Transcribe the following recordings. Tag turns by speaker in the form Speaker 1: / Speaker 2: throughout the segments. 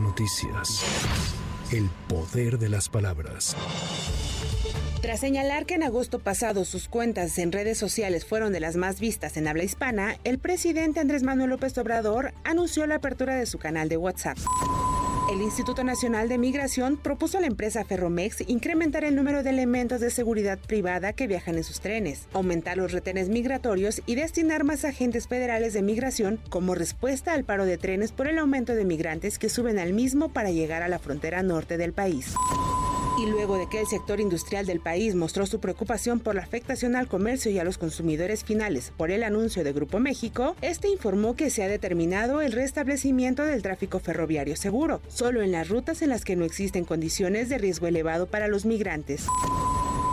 Speaker 1: Noticias. El poder de las palabras.
Speaker 2: Tras señalar que en agosto pasado sus cuentas en redes sociales fueron de las más vistas en habla hispana, el presidente Andrés Manuel López Obrador anunció la apertura de su canal de WhatsApp. El Instituto Nacional de Migración propuso a la empresa Ferromex incrementar el número de elementos de seguridad privada que viajan en sus trenes, aumentar los retenes migratorios y destinar más agentes federales de migración como respuesta al paro de trenes por el aumento de migrantes que suben al mismo para llegar a la frontera norte del país. Y luego de que el sector industrial del país mostró su preocupación por la afectación al comercio y a los consumidores finales por el anuncio de Grupo México, este informó que se ha determinado el restablecimiento del tráfico ferroviario seguro, solo en las rutas en las que no existen condiciones de riesgo elevado para los migrantes.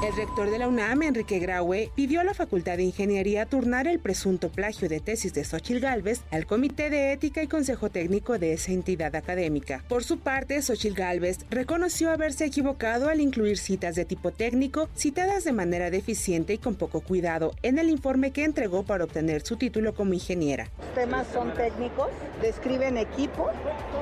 Speaker 2: El rector de la UNAM, Enrique Graue, pidió a la Facultad de Ingeniería turnar el presunto plagio de tesis de Xochil Gálvez al Comité de Ética y Consejo Técnico de esa entidad académica. Por su parte, Xochil Gálvez reconoció haberse equivocado al incluir citas de tipo técnico citadas de manera deficiente y con poco cuidado en el informe que entregó para obtener su título como ingeniera.
Speaker 3: Los temas son técnicos, describen equipo,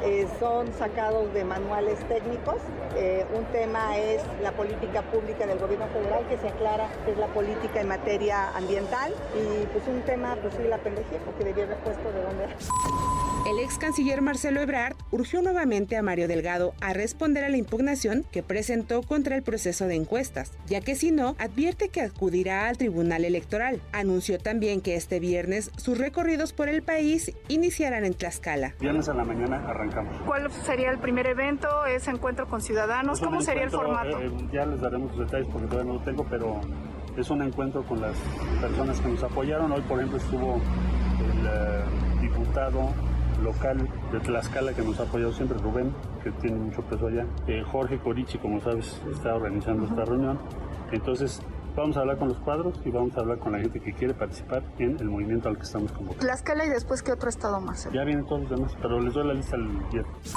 Speaker 3: eh, son sacados de manuales técnicos. Eh, un tema es la política pública del gobierno federal que se aclara que es la política en materia ambiental y pues un tema, pues sí, la pendejía, porque debía haber puesto de dónde era.
Speaker 2: Canciller Marcelo Ebrard urgió nuevamente a Mario Delgado a responder a la impugnación que presentó contra el proceso de encuestas, ya que si no, advierte que acudirá al Tribunal Electoral. Anunció también que este viernes sus recorridos por el país iniciarán en Tlaxcala.
Speaker 4: Viernes a la mañana arrancamos.
Speaker 5: ¿Cuál sería el primer evento? ¿Es encuentro con ciudadanos? ¿Cómo sería el formato?
Speaker 4: eh, ya les daremos los detalles porque todavía no lo tengo, pero es un encuentro con las personas que nos apoyaron. Hoy, por ejemplo, estuvo el eh, diputado local de Tlaxcala que nos ha apoyado siempre, Rubén, que tiene mucho peso allá. Eh, Jorge Corichi, como sabes, está organizando esta reunión. Entonces, vamos a hablar con los cuadros y vamos a hablar con la gente que quiere participar en el movimiento al que estamos convocando.
Speaker 5: Tlaxcala y después, ¿qué otro estado más?
Speaker 4: Ya vienen todos los demás, pero les doy la lista el viernes.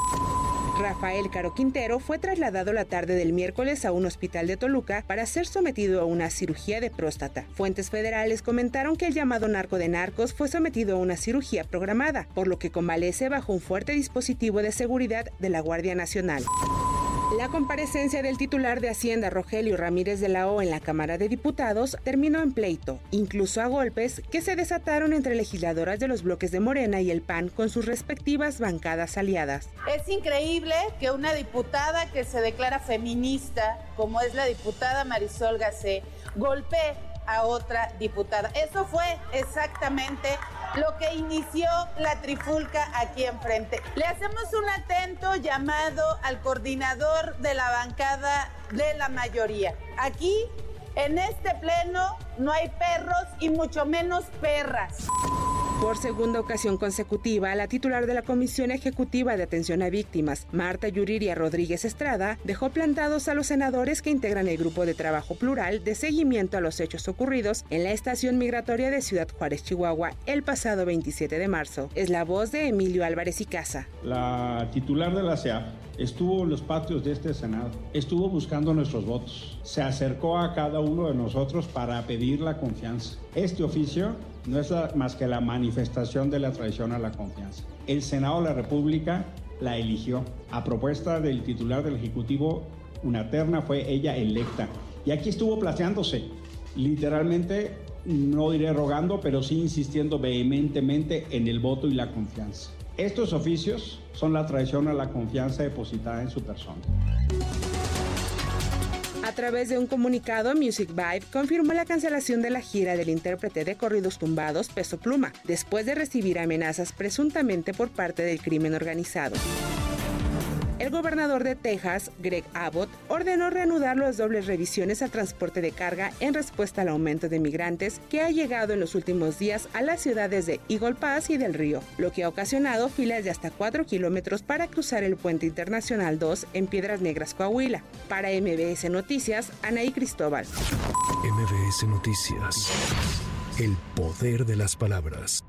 Speaker 2: Rafael Caro Quintero fue trasladado la tarde del miércoles a un hospital de Toluca para ser sometido a una cirugía de próstata. Fuentes federales comentaron que el llamado narco de narcos fue sometido a una cirugía programada, por lo que convalece bajo un fuerte dispositivo de seguridad de la Guardia Nacional. La comparecencia del titular de Hacienda, Rogelio Ramírez de la O, en la Cámara de Diputados terminó en pleito, incluso a golpes que se desataron entre legisladoras de los bloques de Morena y el PAN con sus respectivas bancadas aliadas.
Speaker 6: Es increíble que una diputada que se declara feminista, como es la diputada Marisol Gacé, golpee a otra diputada. Eso fue exactamente lo que inició la trifulca aquí enfrente. Le hacemos un atento llamado al coordinador de la bancada de la mayoría. Aquí, en este pleno, no hay perros y mucho menos perras.
Speaker 2: Por segunda ocasión consecutiva, la titular de la Comisión Ejecutiva de Atención a Víctimas, Marta Yuriria Rodríguez Estrada, dejó plantados a los senadores que integran el Grupo de Trabajo Plural de Seguimiento a los Hechos Ocurridos en la Estación Migratoria de Ciudad Juárez, Chihuahua, el pasado 27 de marzo. Es la voz de Emilio Álvarez y Casa.
Speaker 7: La titular de la CEA estuvo en los patios de este Senado, estuvo buscando nuestros votos, se acercó a cada uno de nosotros para pedir la confianza. Este oficio no es más que la manifestación de la traición a la confianza. El Senado de la República la eligió. A propuesta del titular del Ejecutivo, una terna fue ella electa. Y aquí estuvo placeándose, literalmente, no diré rogando, pero sí insistiendo vehementemente en el voto y la confianza. Estos oficios son la traición a la confianza depositada en su persona.
Speaker 2: A través de un comunicado, Music Vibe confirmó la cancelación de la gira del intérprete de corridos tumbados Peso Pluma, después de recibir amenazas presuntamente por parte del crimen organizado. El gobernador de Texas, Greg Abbott, ordenó reanudar las dobles revisiones al transporte de carga en respuesta al aumento de migrantes que ha llegado en los últimos días a las ciudades de Eagle Pass y del Río, lo que ha ocasionado filas de hasta 4 kilómetros para cruzar el puente internacional 2 en Piedras Negras, Coahuila. Para MBS Noticias, Anaí Cristóbal.
Speaker 1: MBS Noticias. El poder de las palabras.